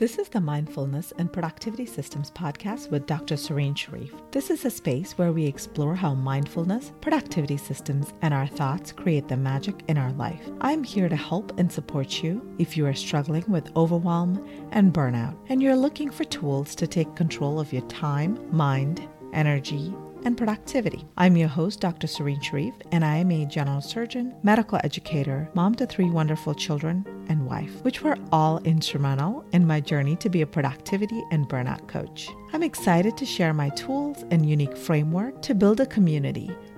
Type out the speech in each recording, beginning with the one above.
This is the Mindfulness and Productivity Systems podcast with Dr. Serene Sharif. This is a space where we explore how mindfulness, productivity systems, and our thoughts create the magic in our life. I'm here to help and support you if you are struggling with overwhelm and burnout, and you're looking for tools to take control of your time, mind, energy, and productivity. I'm your host, Dr. Serene Sharif, and I am a general surgeon, medical educator, mom to three wonderful children, and wife, which were all instrumental in my journey to be a productivity and burnout coach. I'm excited to share my tools and unique framework to build a community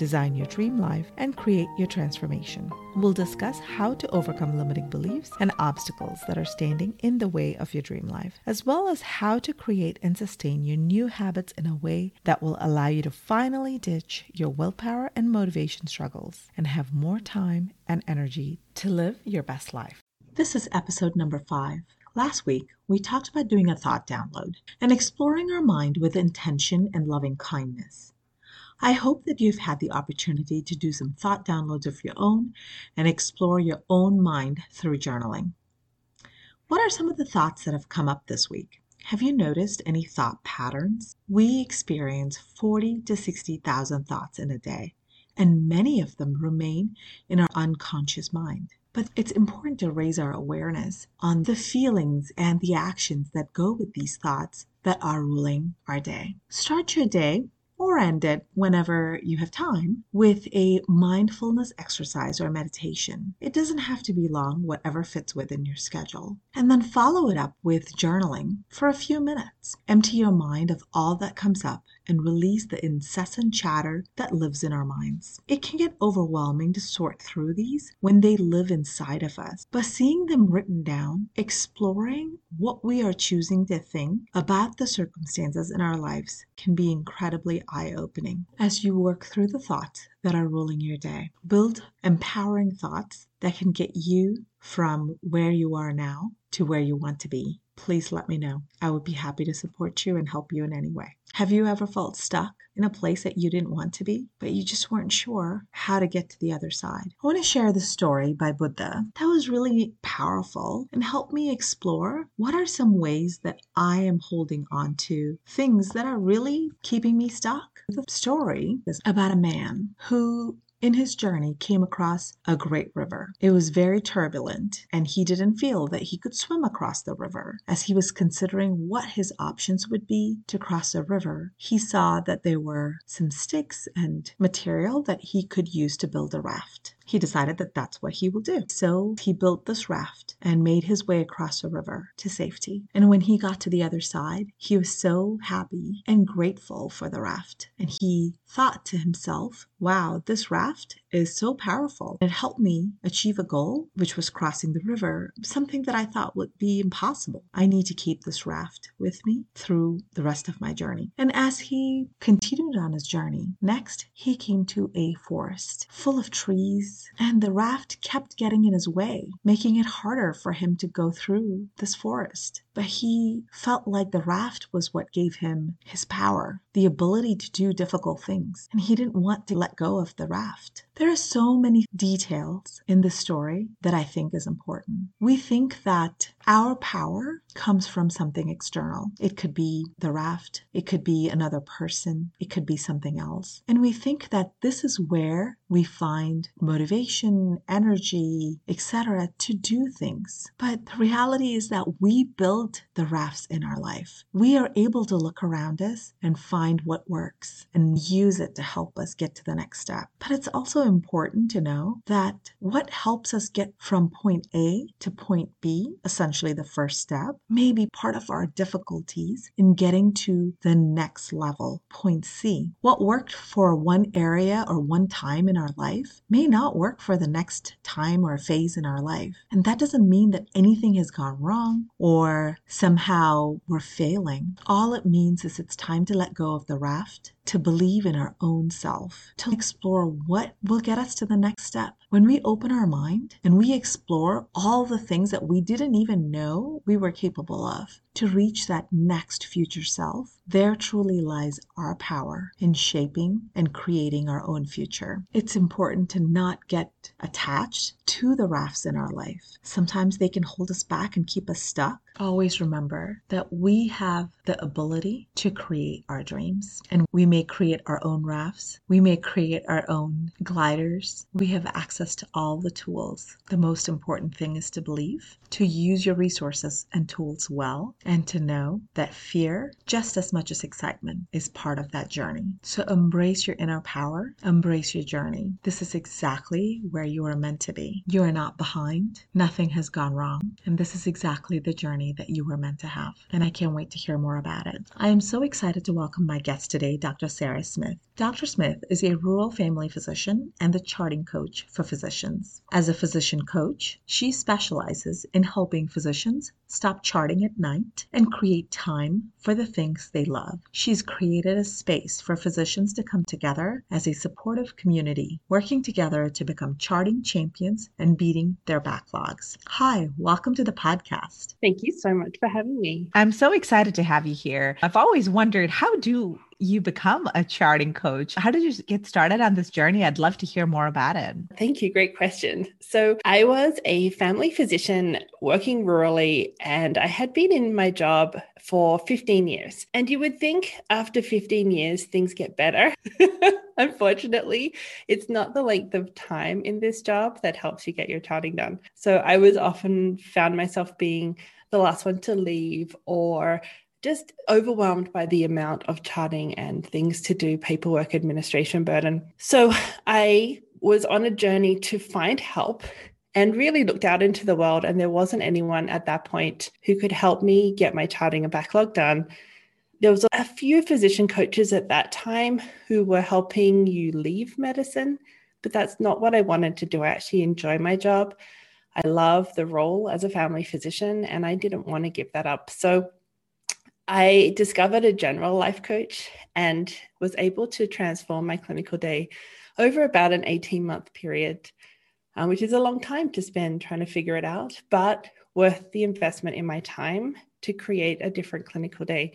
design your dream life, and create your transformation. We'll discuss how to overcome limiting beliefs and obstacles that are standing in the way of your dream life, as well as how to create and sustain your new habits in a way that will allow you to finally ditch your willpower and motivation struggles and have more time and energy to live your best life. This is episode number five. Last week, we talked about doing a thought download and exploring our mind with intention and loving kindness. I hope that you've had the opportunity to do some thought downloads of your own and explore your own mind through journaling. What are some of the thoughts that have come up this week? Have you noticed any thought patterns? We experience 40 to 60,000 thoughts in a day, and many of them remain in our unconscious mind. But it's important to raise our awareness on the feelings and the actions that go with these thoughts that are ruling our day. Start your day or end it whenever you have time with a mindfulness exercise or meditation. It doesn't have to be long, whatever fits within your schedule. And then follow it up with journaling for a few minutes. Empty your mind of all that comes up and release the incessant chatter that lives in our minds. It can get overwhelming to sort through these when they live inside of us, but seeing them written down, exploring what we are choosing to think about the circumstances in our lives can be incredibly eye opening as you work through the thoughts that are ruling your day. Build empowering thoughts that can get you from where you are now to where you want to be please let me know. I would be happy to support you and help you in any way. Have you ever felt stuck in a place that you didn't want to be, but you just weren't sure how to get to the other side? I want to share the story by Buddha that was really powerful and helped me explore what are some ways that I am holding on to things that are really keeping me stuck. The story is about a man who in his journey came across a great river. It was very turbulent, and he didn't feel that he could swim across the river. As he was considering what his options would be to cross the river, he saw that there were some sticks and material that he could use to build a raft he decided that that's what he will do. So he built this raft and made his way across the river to safety. And when he got to the other side, he was so happy and grateful for the raft. And he thought to himself, wow, this raft is so powerful. It helped me achieve a goal, which was crossing the river, something that I thought would be impossible. I need to keep this raft with me through the rest of my journey. And as he continued on his journey, next he came to a forest full of trees and the raft kept getting in his way, making it harder for him to go through this forest. But he felt like the raft was what gave him his power, the ability to do difficult things, and he didn't want to let go of the raft. There are so many details in this story that I think is important. We think that our power comes from something external. It could be the raft, it could be another person, it could be something else. And we think that this is where we find motivation, energy, etc. to do things. But the reality is that we build the rafts in our life. We are able to look around us and find what works and use it to help us get to the next step. But it's also important to know that what helps us get from point A to point B, essentially the first step, may be part of our difficulties in getting to the next level, point C. What worked for one area or one time in our life may not work for the next time or phase in our life. And that doesn't mean that anything has gone wrong or somehow we're failing. All it means is it's time to let go of the raft to believe in our own self, to explore what will get us to the next step. When we open our mind and we explore all the things that we didn't even know we were capable of to reach that next future self, there truly lies our power in shaping and creating our own future. It's important to not get attached to the rafts in our life. Sometimes they can hold us back and keep us stuck. Always remember that we have the ability to create our dreams and we may create our own rafts. We may create our own gliders. We have access to all the tools. The most important thing is to believe, to use your resources and tools well, and to know that fear, just as much as excitement, is part of that journey. So embrace your inner power, embrace your journey. This is exactly where you are meant to be. You are not behind, nothing has gone wrong, and this is exactly the journey that you were meant to have. And I can't wait to hear more about it. I am so excited to welcome my guest today, Dr. Sarah Smith. Dr. Smith is a rural family physician and the charting coach for physicians. As a physician coach, she specializes in helping physicians stop charting at night and create time for the things they love. She's created a space for physicians to come together as a supportive community, working together to become charting champions and beating their backlogs. Hi, welcome to the podcast. Thank you so much for having me. I'm so excited to have you here. I've always wondered how do you become a charting coach? How did you get started on this journey? I'd love to hear more about it. Thank you. Great question. So, I was a family physician working rurally, and I had been in my job for 15 years. And you would think after 15 years, things get better. Unfortunately, it's not the length of time in this job that helps you get your charting done. So, I was often found myself being the last one to leave or just overwhelmed by the amount of charting and things to do, paperwork, administration burden. So I was on a journey to find help and really looked out into the world. And there wasn't anyone at that point who could help me get my charting and backlog done. There was a few physician coaches at that time who were helping you leave medicine, but that's not what I wanted to do. I actually enjoy my job. I love the role as a family physician, and I didn't want to give that up. So I discovered a general life coach and was able to transform my clinical day over about an 18 month period, um, which is a long time to spend trying to figure it out, but worth the investment in my time to create a different clinical day.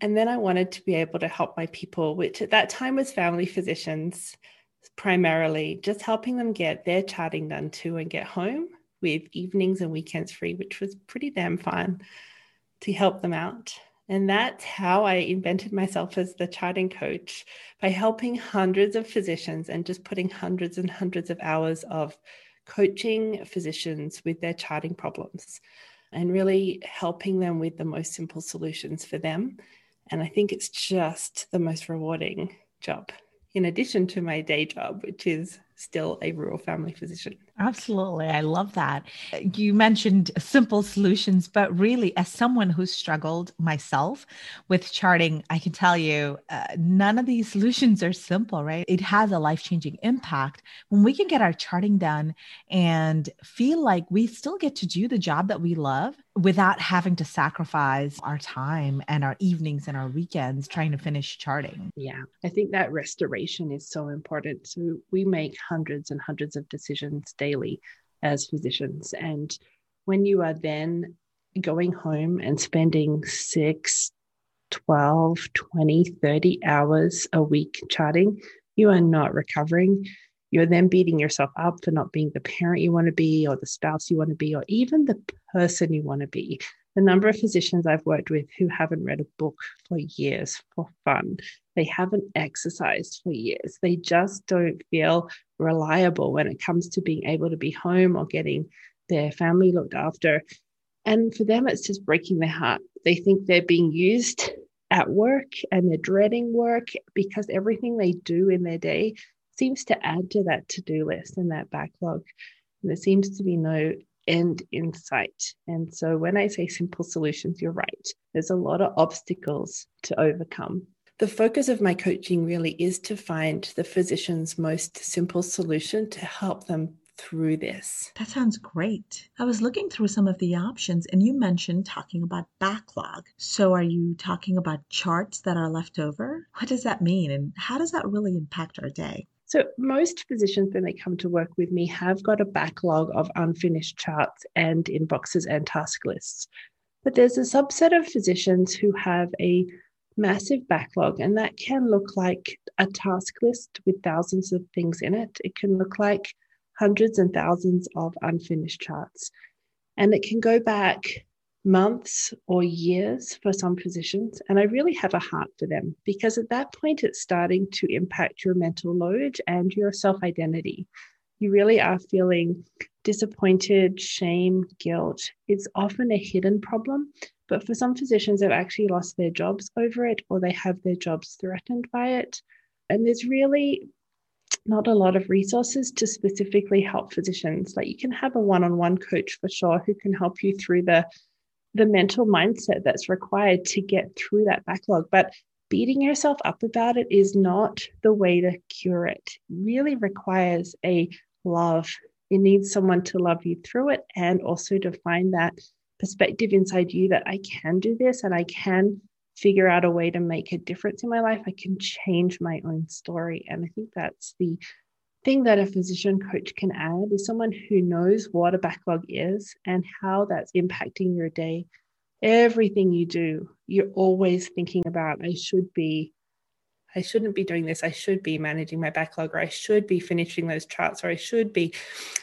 And then I wanted to be able to help my people, which at that time was family physicians primarily, just helping them get their charting done too and get home with evenings and weekends free, which was pretty damn fun to help them out. And that's how I invented myself as the charting coach by helping hundreds of physicians and just putting hundreds and hundreds of hours of coaching physicians with their charting problems and really helping them with the most simple solutions for them. And I think it's just the most rewarding job, in addition to my day job, which is still a rural family physician. Absolutely. I love that. You mentioned simple solutions, but really, as someone who's struggled myself with charting, I can tell you uh, none of these solutions are simple, right? It has a life changing impact when we can get our charting done and feel like we still get to do the job that we love without having to sacrifice our time and our evenings and our weekends trying to finish charting. Yeah, I think that restoration is so important. So we make hundreds and hundreds of decisions daily as physicians. And when you are then going home and spending six, 12, 20, 30 hours a week charting, you are not recovering. You're then beating yourself up for not being the parent you want to be, or the spouse you want to be, or even the person you want to be. The number of physicians I've worked with who haven't read a book for years for fun, they haven't exercised for years. They just don't feel reliable when it comes to being able to be home or getting their family looked after. And for them, it's just breaking their heart. They think they're being used at work and they're dreading work because everything they do in their day seems to add to that to do list and that backlog. And there seems to be no end in sight. And so when I say simple solutions, you're right. There's a lot of obstacles to overcome. The focus of my coaching really is to find the physician's most simple solution to help them through this. That sounds great. I was looking through some of the options and you mentioned talking about backlog. So are you talking about charts that are left over? What does that mean and how does that really impact our day? So, most physicians, when they come to work with me, have got a backlog of unfinished charts and inboxes and task lists. But there's a subset of physicians who have a massive backlog, and that can look like a task list with thousands of things in it. It can look like hundreds and thousands of unfinished charts. And it can go back months or years for some physicians. And I really have a heart for them because at that point, it's starting to impact your mental load and your self identity. You really are feeling disappointed, shame, guilt. It's often a hidden problem. But for some physicians, they've actually lost their jobs over it or they have their jobs threatened by it. And there's really not a lot of resources to specifically help physicians. Like you can have a one-on-one coach for sure who can help you through the the mental mindset that's required to get through that backlog. But beating yourself up about it is not the way to cure it. it really requires a love. It needs someone to love you through it and also to find that perspective inside you that I can do this and I can figure out a way to make a difference in my life. I can change my own story. And I think that's the thing that a physician coach can add is someone who knows what a backlog is and how that's impacting your day. Everything you do, you're always thinking about, I should be, I shouldn't be doing this. I should be managing my backlog, or I should be finishing those charts, or I should be.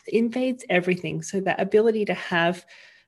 It invades everything. So that ability to have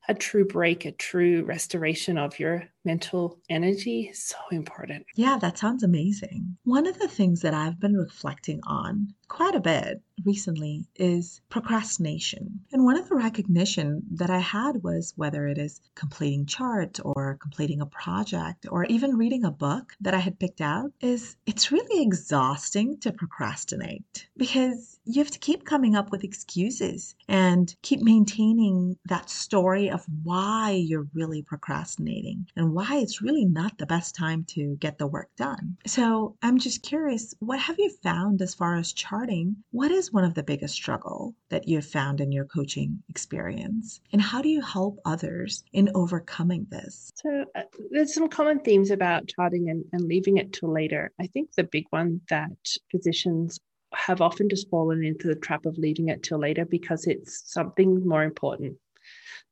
a true break, a true restoration of your mental energy is so important. Yeah, that sounds amazing. One of the things that I've been reflecting on quite a bit recently is procrastination. And one of the recognition that I had was whether it is completing charts or completing a project or even reading a book that I had picked out is it's really exhausting to procrastinate because you have to keep coming up with excuses and keep maintaining that story of why you're really procrastinating and why it's really not the best time to get the work done. So I'm just curious, what have you found as far as charting? What is one of the biggest struggle that you've found in your coaching experience? And how do you help others in overcoming this? So uh, there's some common themes about charting and, and leaving it till later. I think the big one that physicians have often just fallen into the trap of leaving it till later because it's something more important.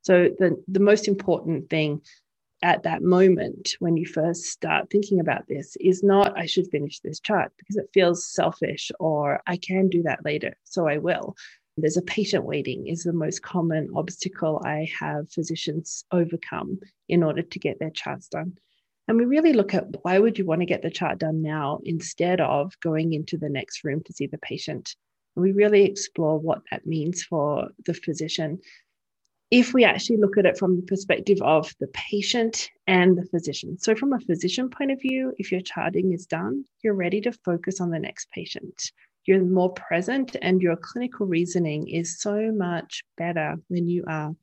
So the the most important thing at that moment when you first start thinking about this is not I should finish this chart because it feels selfish or I can do that later, so I will. There's a patient waiting is the most common obstacle I have physicians overcome in order to get their charts done. And we really look at why would you want to get the chart done now instead of going into the next room to see the patient. And we really explore what that means for the physician if we actually look at it from the perspective of the patient and the physician. So, from a physician point of view, if your charting is done, you're ready to focus on the next patient. You're more present, and your clinical reasoning is so much better when you are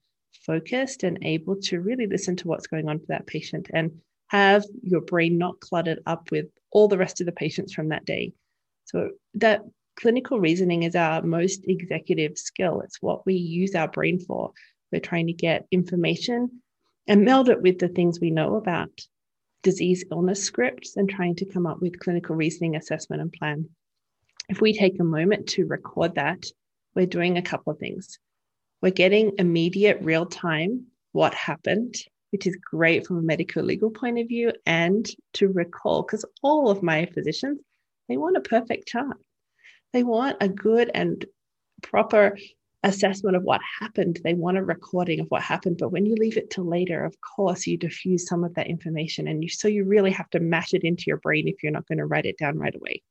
focused and able to really listen to what's going on for that patient and have your brain not cluttered up with all the rest of the patients from that day. So, that clinical reasoning is our most executive skill. It's what we use our brain for. We're trying to get information and meld it with the things we know about disease illness scripts and trying to come up with clinical reasoning assessment and plan. If we take a moment to record that, we're doing a couple of things. We're getting immediate real time what happened, which is great from a medical legal point of view, and to recall, because all of my physicians, they want a perfect chart. They want a good and proper assessment of what happened. They want a recording of what happened. But when you leave it till later, of course, you diffuse some of that information. And you, so you really have to mash it into your brain if you're not going to write it down right away.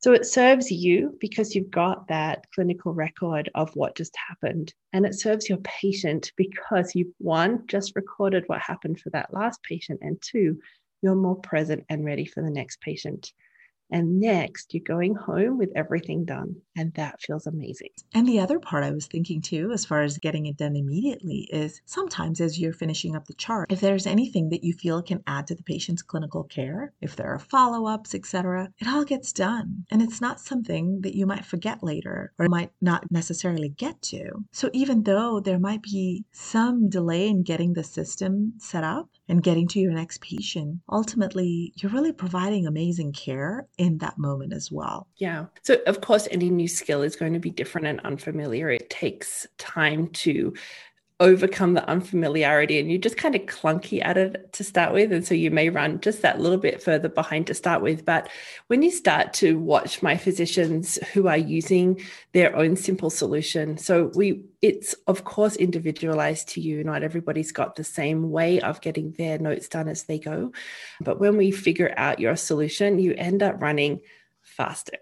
So it serves you because you've got that clinical record of what just happened. And it serves your patient because you've one, just recorded what happened for that last patient. And two, you're more present and ready for the next patient. And next, you're going home with everything done. And that feels amazing. And the other part I was thinking too, as far as getting it done immediately, is sometimes as you're finishing up the chart, if there's anything that you feel can add to the patient's clinical care, if there are follow ups, etc., it all gets done. And it's not something that you might forget later or might not necessarily get to. So even though there might be some delay in getting the system set up, and getting to your next patient, ultimately, you're really providing amazing care in that moment as well. Yeah. So, of course, any new skill is going to be different and unfamiliar. It takes time to overcome the unfamiliarity and you're just kind of clunky at it to start with. And so you may run just that little bit further behind to start with. But when you start to watch my physicians who are using their own simple solution, so we, it's of course individualized to you. Not everybody's got the same way of getting their notes done as they go. But when we figure out your solution, you end up running faster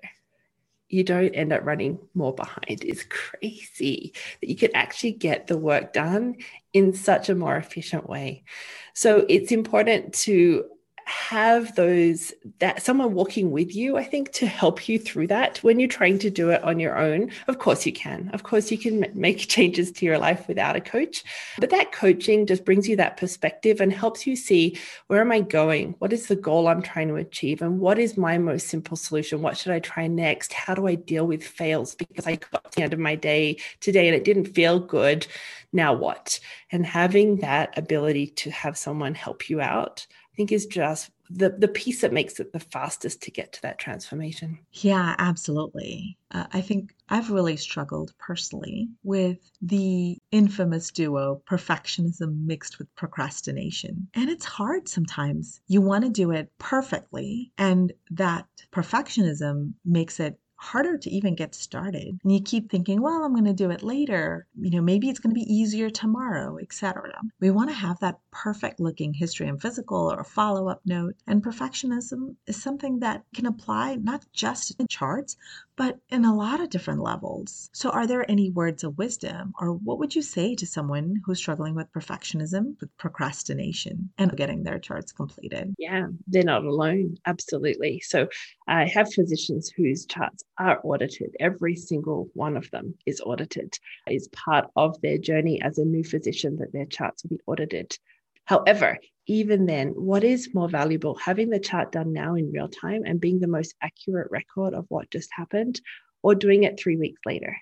you don't end up running more behind is crazy that you could actually get the work done in such a more efficient way. So it's important to have those that someone walking with you i think to help you through that when you're trying to do it on your own of course you can. Of course you can make changes to your life without a coach but that coaching just brings you that perspective and helps you see where am i going? What is the goal i'm trying to achieve? And what is my most simple solution? What should i try next? How do i deal with fails? Because i got to the end of my day today and it didn't feel good. Now what? And having that ability to have someone help you out think is just the the piece that makes it the fastest to get to that transformation. Yeah, absolutely. Uh, I think I've really struggled personally with the infamous duo perfectionism mixed with procrastination. And it's hard sometimes. You want to do it perfectly, and that perfectionism makes it harder to even get started. And you keep thinking, well, I'm going to do it later. You know, maybe it's going to be easier tomorrow, etc. We want to have that perfect looking history and physical or follow up note. And perfectionism is something that can apply not just in charts, but in a lot of different levels. So, are there any words of wisdom, or what would you say to someone who's struggling with perfectionism, with procrastination, and getting their charts completed? Yeah, they're not alone. Absolutely. So, I have physicians whose charts are audited. Every single one of them is audited. Is part of their journey as a new physician that their charts will be audited. However, even then, what is more valuable, having the chart done now in real time and being the most accurate record of what just happened, or doing it three weeks later?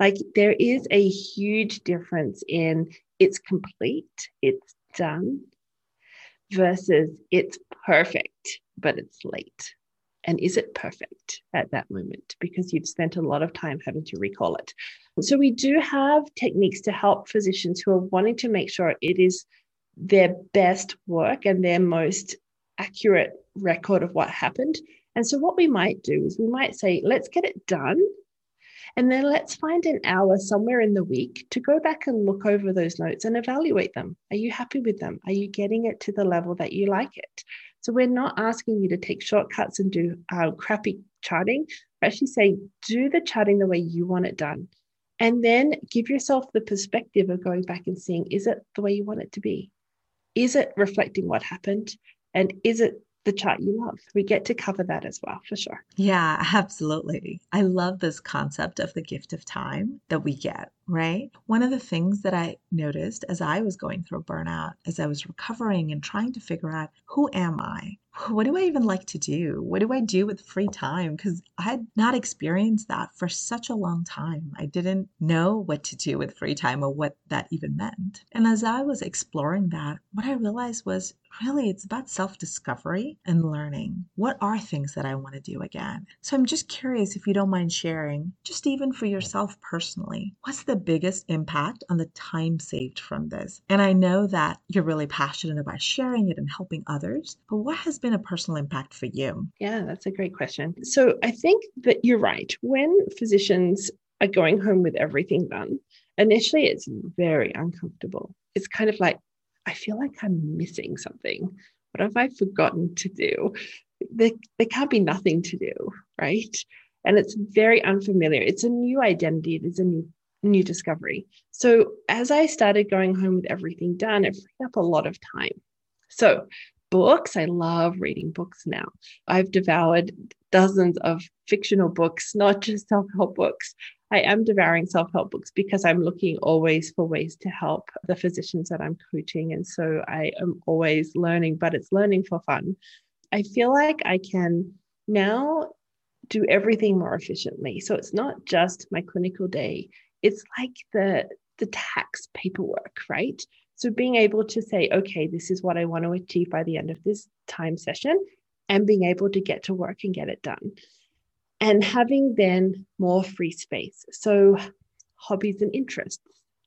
Like, there is a huge difference in it's complete, it's done, versus it's perfect, but it's late. And is it perfect at that moment? Because you've spent a lot of time having to recall it. So, we do have techniques to help physicians who are wanting to make sure it is their best work and their most accurate record of what happened. And so, what we might do is we might say, let's get it done. And then let's find an hour somewhere in the week to go back and look over those notes and evaluate them. Are you happy with them? Are you getting it to the level that you like it? So, we're not asking you to take shortcuts and do uh, crappy charting. We're actually saying, do the charting the way you want it done. And then give yourself the perspective of going back and seeing, is it the way you want it to be? Is it reflecting what happened? And is it the chart you love? We get to cover that as well, for sure. Yeah, absolutely. I love this concept of the gift of time that we get, right? One of the things that I noticed as I was going through burnout, as I was recovering and trying to figure out who am I? What do I even like to do? What do I do with free time? Because I had not experienced that for such a long time. I didn't know what to do with free time or what that even meant. And as I was exploring that, what I realized was really it's about self discovery and learning. What are things that I want to do again? So I'm just curious if you don't mind sharing, just even for yourself personally, what's the biggest impact on the time saved from this? And I know that you're really passionate about sharing it and helping others, but what has been a personal impact for you? Yeah, that's a great question. So I think that you're right. When physicians are going home with everything done, initially it's very uncomfortable. It's kind of like, I feel like I'm missing something. What have I forgotten to do? There, there can't be nothing to do, right? And it's very unfamiliar. It's a new identity. It is a new new discovery. So as I started going home with everything done, it freed up a lot of time. So books. I love reading books now. I've devoured dozens of fictional books, not just self help books. I am devouring self help books because I'm looking always for ways to help the physicians that I'm coaching. And so I am always learning, but it's learning for fun. I feel like I can now do everything more efficiently. So it's not just my clinical day, it's like the the tax paperwork, right? So being able to say, okay, this is what I want to achieve by the end of this time session, and being able to get to work and get it done. And having then more free space. So hobbies and interests,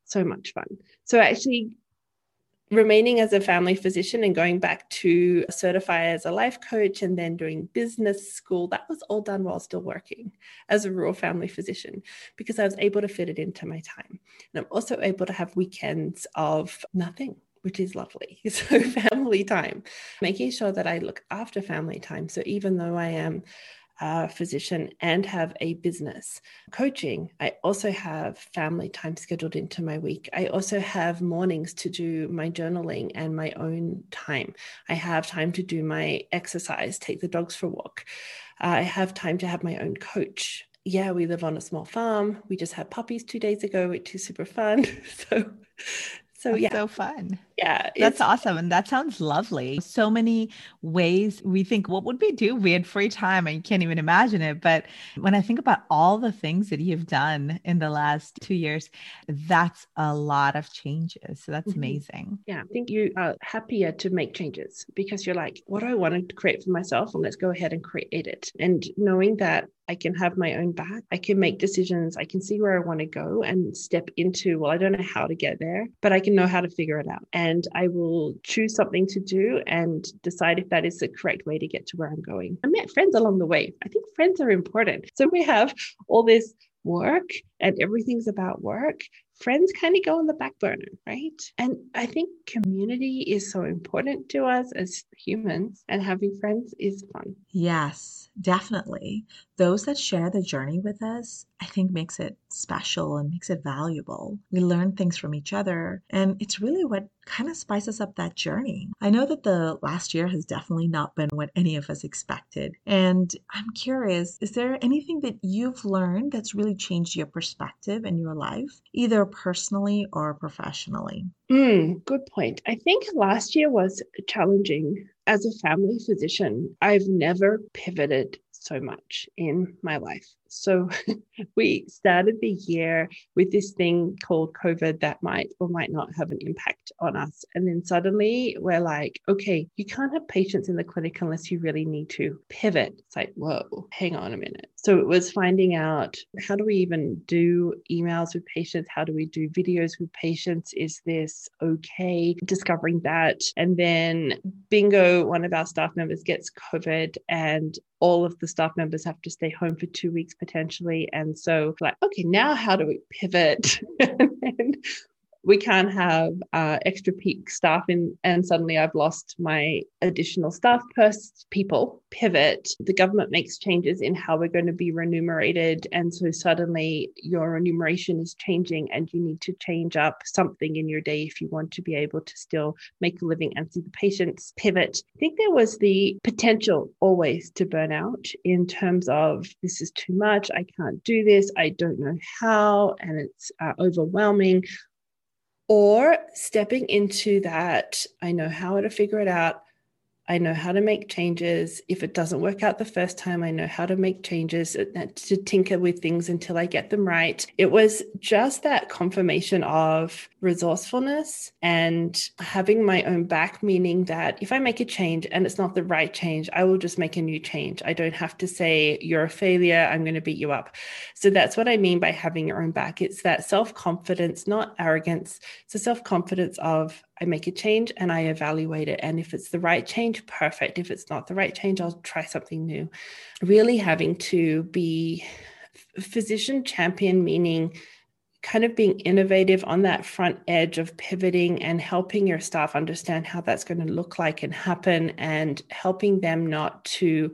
so much fun. So actually remaining as a family physician and going back to certify as a life coach and then doing business school, that was all done while still working as a rural family physician because I was able to fit it into my time. And I'm also able to have weekends of nothing. Which is lovely. So, family time, making sure that I look after family time. So, even though I am a physician and have a business coaching. I also have family time scheduled into my week. I also have mornings to do my journaling and my own time. I have time to do my exercise, take the dogs for a walk. Uh, I have time to have my own coach. Yeah, we live on a small farm. We just had puppies two days ago, which is super fun. So so That's yeah so fun yeah that's awesome and that sounds lovely so many ways we think what would we do we had free time and you can't even imagine it but when i think about all the things that you've done in the last two years that's a lot of changes so that's mm-hmm. amazing yeah i think you are happier to make changes because you're like what do i want to create for myself and let's go ahead and create it and knowing that I can have my own back. I can make decisions. I can see where I want to go and step into, well, I don't know how to get there, but I can know how to figure it out. And I will choose something to do and decide if that is the correct way to get to where I'm going. I met friends along the way. I think friends are important. So we have all this work and everything's about work friends kind of go on the back burner, right? And I think community is so important to us as humans, and having friends is fun. Yes, definitely. Those that share the journey with us, I think makes it special and makes it valuable. We learn things from each other, and it's really what kind of spices up that journey. I know that the last year has definitely not been what any of us expected. And I'm curious, is there anything that you've learned that's really changed your perspective in your life, either personally or professionally? Mm, good point. I think last year was challenging. As a family physician, I've never pivoted so much in my life. So we started the year with this thing called COVID that might or might not have an impact on us. And then suddenly we're like, okay, you can't have patients in the clinic unless you really need to pivot. It's like, whoa, hang on a minute. So it was finding out how do we even do emails with patients? How do we do videos with patients? Is this okay? Discovering that. And then bingo, one of our staff members gets COVID and all of the staff members have to stay home for two weeks potentially. And so, like, okay, now how do we pivot? and we can't have uh, extra peak staff in, and suddenly I've lost my additional staff pers- people. Pivot. The government makes changes in how we're going to be remunerated, and so suddenly your remuneration is changing, and you need to change up something in your day if you want to be able to still make a living and see the patients. Pivot. I think there was the potential always to burn out in terms of this is too much. I can't do this. I don't know how, and it's uh, overwhelming or stepping into that, I know how to figure it out. I know how to make changes. If it doesn't work out the first time, I know how to make changes uh, to tinker with things until I get them right. It was just that confirmation of resourcefulness and having my own back, meaning that if I make a change and it's not the right change, I will just make a new change. I don't have to say, you're a failure, I'm going to beat you up. So that's what I mean by having your own back. It's that self confidence, not arrogance. It's a self confidence of, I make a change and I evaluate it. And if it's the right change, perfect. If it's not the right change, I'll try something new. Really having to be physician champion, meaning kind of being innovative on that front edge of pivoting and helping your staff understand how that's going to look like and happen and helping them not to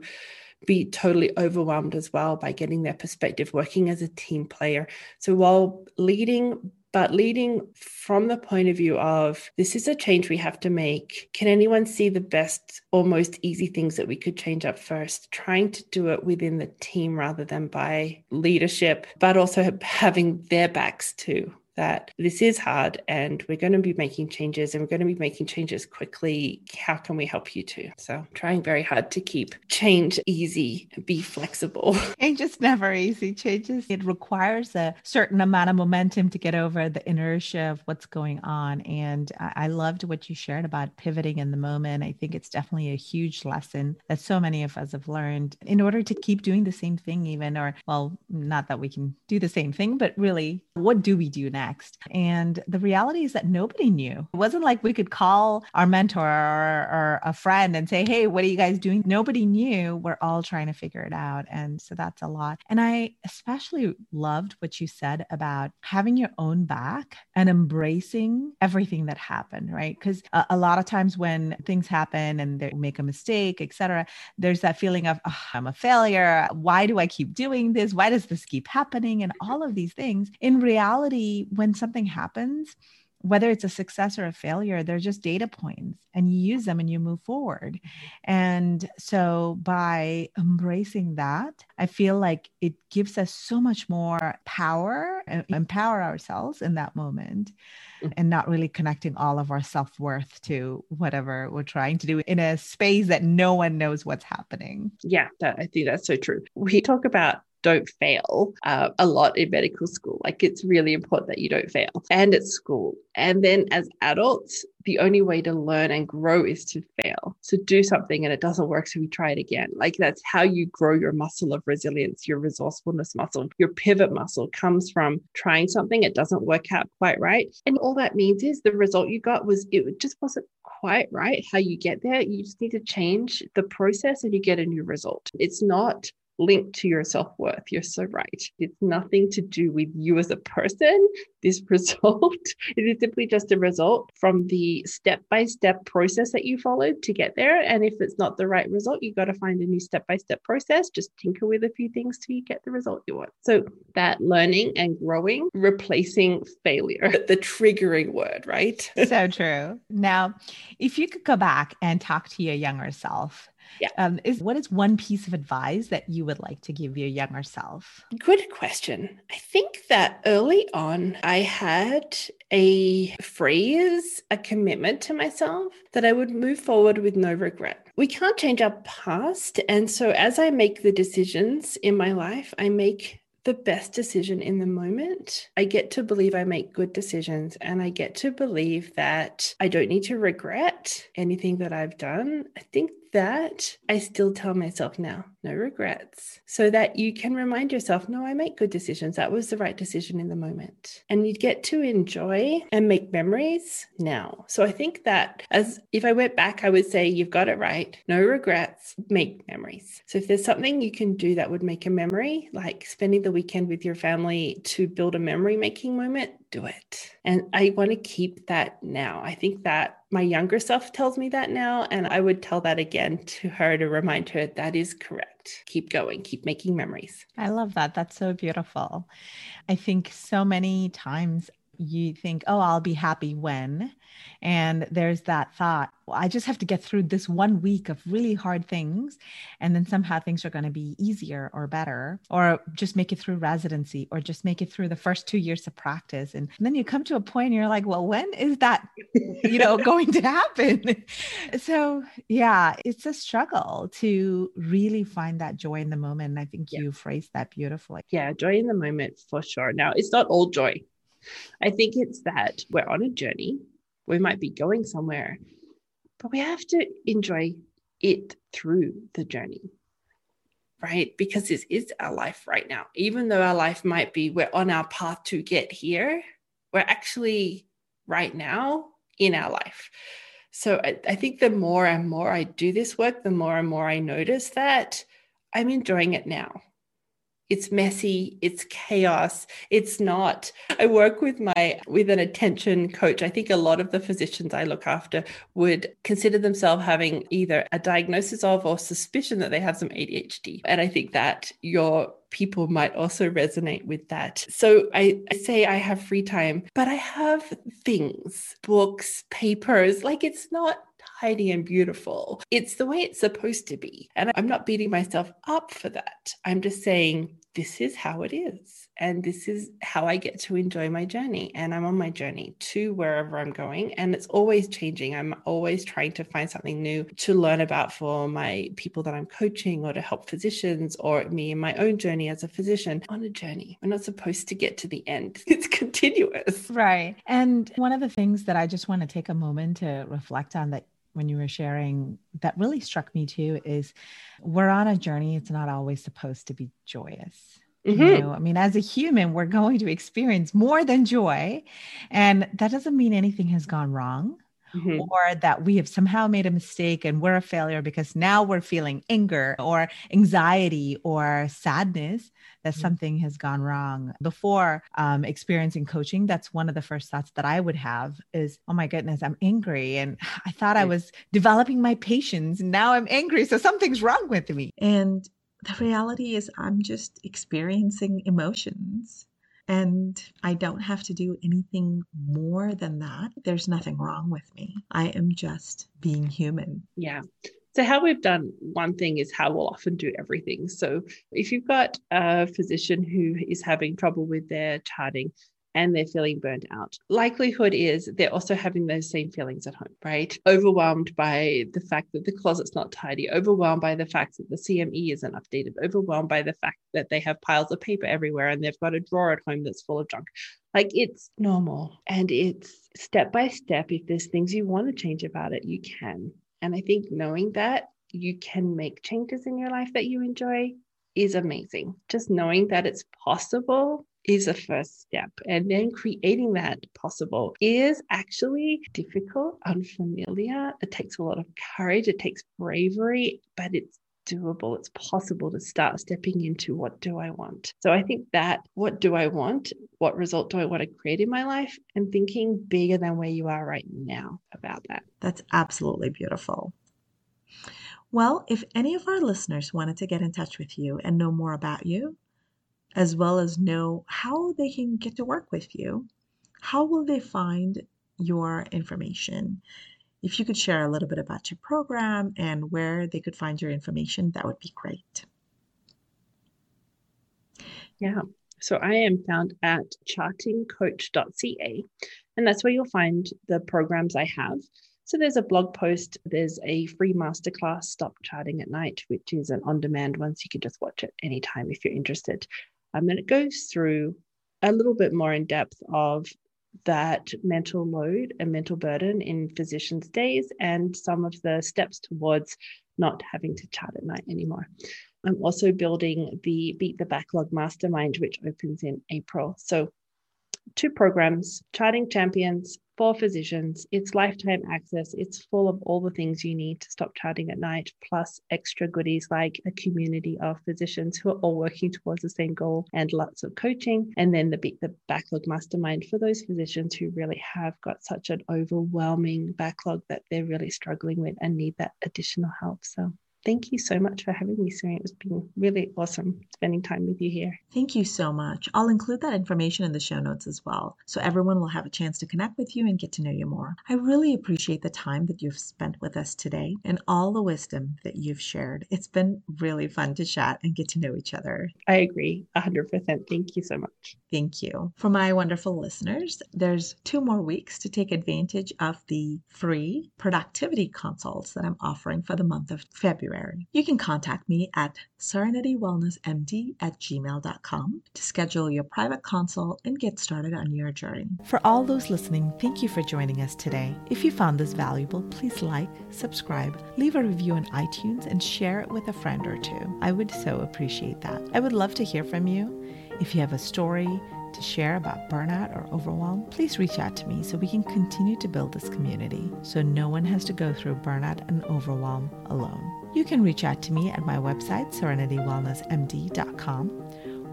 be totally overwhelmed as well by getting their perspective working as a team player. So while leading but leading from the point of view of this is a change we have to make. Can anyone see the best or most easy things that we could change up first? Trying to do it within the team rather than by leadership, but also having their backs too that this is hard and we're going to be making changes and we're going to be making changes quickly. How can we help you too? So, trying very hard to keep change easy, be flexible. Change is never easy. Changes, it requires a certain amount of momentum to get over the inertia of what's going on. And I loved what you shared about pivoting in the moment. I think it's definitely a huge lesson that so many of us have learned in order to keep doing the same thing, even, or, well, not that we can do the same thing, but really, what do we do now? Next. And the reality is that nobody knew. It wasn't like we could call our mentor or, or a friend and say, Hey, what are you guys doing? Nobody knew. We're all trying to figure it out. And so that's a lot. And I especially loved what you said about having your own back and embracing everything that happened, right? Because a, a, lot of times when things happen and they make a mistake, etc., there's that feeling of, oh, I'm a failure. Why do I keep doing this? Why does this keep happening? And all of these things. In reality, when something happens, whether it's a success or a failure, they're just data points and you use them and you move forward. And so by embracing that, I feel like it gives us so much more power, and empower ourselves in that moment mm. and not really connecting all of our self worth to whatever we're trying to do in a space that no one knows what's happening. Yeah, that, I think that's so true. We talk about don't fail uh, a lot in medical school. Like it's really important that you don't fail and at school. And then as adults, the only way to learn and grow is to fail. So do something and it doesn't work. So we try it again. Like that's how you grow your muscle of resilience, your resourcefulness muscle, your pivot muscle comes from trying something. It doesn't work out quite right. And all that means is the result you got was it just wasn't quite right how you get there. You just need to change the process and you get a new result. It's not linked to your self worth. You're so right. It's nothing to do with you as a person. This result it is simply just a result from the step by step process that you followed to get there. And if it's not the right result, you got to find a new step by step process. Just tinker with a few things till you get the result you want. So that learning and growing, replacing failure, the triggering word, right? so true. Now, if you could go back and talk to your younger self, yeah. Um, is what is one piece of advice that you would like to give your younger self? Good question. I think that early on, I had a phrase, a commitment to myself that I would move forward with no regret. We can't change our past. And so as I make the decisions in my life, I make the best decision in the moment. I get to believe I make good decisions and I get to believe that I don't need to regret anything that I've done. I think that I still tell myself now, no regrets, so that you can remind yourself, no, I make good decisions. That was the right decision in the moment. And you get to enjoy and make memories now. So I think that as if I went back, I would say, you've got it right. No regrets, make memories. So if there's something you can do that would make a memory, like spending the weekend with your family to build a memory making moment, do it. And I want to keep that now. I think that my younger self tells me that now. And I would tell that again to her to remind her that is correct. Keep going, keep making memories. I love that. That's so beautiful. I think so many times you think, oh, I'll be happy when. And there's that thought, well, I just have to get through this one week of really hard things. And then somehow things are going to be easier or better, or just make it through residency, or just make it through the first two years of practice. And, and then you come to a point and you're like, well, when is that, you know, going to happen? so, yeah, it's a struggle to really find that joy in the moment. And I think yeah. you phrased that beautifully. Yeah, joy in the moment for sure. Now, it's not all joy I think it's that we're on a journey. We might be going somewhere, but we have to enjoy it through the journey, right? Because this is our life right now. Even though our life might be, we're on our path to get here, we're actually right now in our life. So I, I think the more and more I do this work, the more and more I notice that I'm enjoying it now it's messy it's chaos it's not. I work with my with an attention coach. I think a lot of the physicians i look after would consider themselves having either a diagnosis of or suspicion that they have some adhd and i think that your people might also resonate with that. So I, I, say I have free time, but I have things, books, papers, like it's not tidy and beautiful. It's the way it's supposed to be. And I'm not beating myself up for that. I'm just saying this is how it is. And this is how I get to enjoy my journey. And I'm on my journey to wherever I'm going. And it's always changing. I'm always trying to find something new to learn about for my people that I'm coaching or to help physicians or me in my own journey as a physician on a journey. We're not supposed to get to the end, it's continuous. Right. And one of the things that I just want to take a moment to reflect on that when you were sharing that really struck me too is we're on a journey. It's not always supposed to be joyous. Mm-hmm. You know, I mean, as a human, we're going to experience more than joy. And that doesn't mean anything has gone wrong. Mm-hmm. or that we have somehow made a mistake and we're a failure because now we're feeling anger or anxiety or sadness that mm-hmm. something has gone wrong. Before um, experiencing coaching, that's one of the first thoughts that I would have is, oh my goodness, I'm angry. And I thought I was developing my patience. And now I'm angry. So something's wrong with me. And the reality is, I'm just experiencing emotions. And I don't have to do anything more than that. There's nothing wrong with me. I am just being human. Yeah. So, how we've done one thing is how we'll often do everything. So, if you've got a physician who is having trouble with their charting and they're feeling burnt out, likelihood is they're also having those same feelings at home, right? Overwhelmed by the fact that the closet's not tidy, overwhelmed by the fact that the CME isn't updated, overwhelmed by the fact that they have piles of paper everywhere and they've got a drawer at home that's full of junk. Like it's normal and it's step by step. If there's things you want to change about it, you can. And I think knowing that you can make changes in your life that you enjoy is amazing. Just knowing that it's possible is a first step. And then creating that possible is actually difficult, unfamiliar. It takes a lot of courage, it takes bravery, but it's doable. It's possible to start stepping into what do I want. So I think that what do I want? What result do I want to create in my life? And thinking bigger than where you are right now about that. That's absolutely beautiful. Well, if any of our listeners wanted to get in touch with you and know more about you, as well as know how they can get to work with you, how will they find your information? If you could share a little bit about your program and where they could find your information, that would be great. Yeah. So I am found at chartingcoach.ca, and that's where you'll find the programs I have. So there's a blog post, there's a free masterclass, Stop Charting at Night, which is an on demand one. So you can just watch it anytime if you're interested. Um, and it goes through a little bit more in depth of that mental load and mental burden in physicians' days and some of the steps towards not having to chat at night anymore. I'm also building the Beat the Backlog Mastermind, which opens in April. So, two programs Charting Champions for physicians. It's lifetime access. It's full of all the things you need to stop charting at night, plus extra goodies like a community of physicians who are all working towards the same goal and lots of coaching. And then the the Backlog Mastermind for those physicians who really have got such an overwhelming backlog that they're really struggling with and need that additional help. So Thank you so much for having me, Serene. It's been really awesome spending time with you here. Thank you so much. I'll include that information in the show notes as well, so everyone will have a chance to connect with you and get to know you more. I really appreciate the time that you've spent with us today and all the wisdom that you've shared. It's been really fun to chat and get to know each other. I agree 100%. Thank you so much. Thank you. For my wonderful listeners, there's two more weeks to take advantage of the free productivity consults that I'm offering for the month of February. February. You can contact me at serenitywellnessmd at gmail.com to schedule your private consult and get started on your journey. For all those listening, thank you for joining us today. If you found this valuable, please like, subscribe, leave a review on iTunes, and share it with a friend or two. I would so appreciate that. I would love to hear from you. If you have a story, to share about burnout or overwhelm, please reach out to me so we can continue to build this community so no one has to go through burnout and overwhelm alone. You can reach out to me at my website, serenitywellnessmd.com,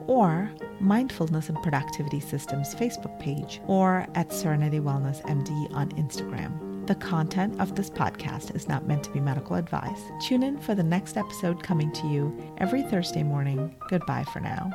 or Mindfulness and Productivity Systems Facebook page, or at Serenity Wellness MD on Instagram. The content of this podcast is not meant to be medical advice. Tune in for the next episode coming to you every Thursday morning. Goodbye for now.